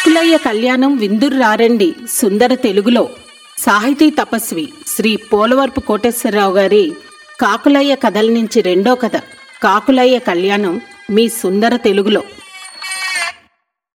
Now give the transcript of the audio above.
కాకులయ్య కళ్యాణం విందురు రారండి సుందర తెలుగులో. సాహితీ తపస్వి శ్రీ పోలవరపు కోటేశ్వరరావు గారి కాకులయ్య కథల నుంచి రెండో కథ కాకులయ్య కళ్యాణం మీ సుందర తెలుగులో.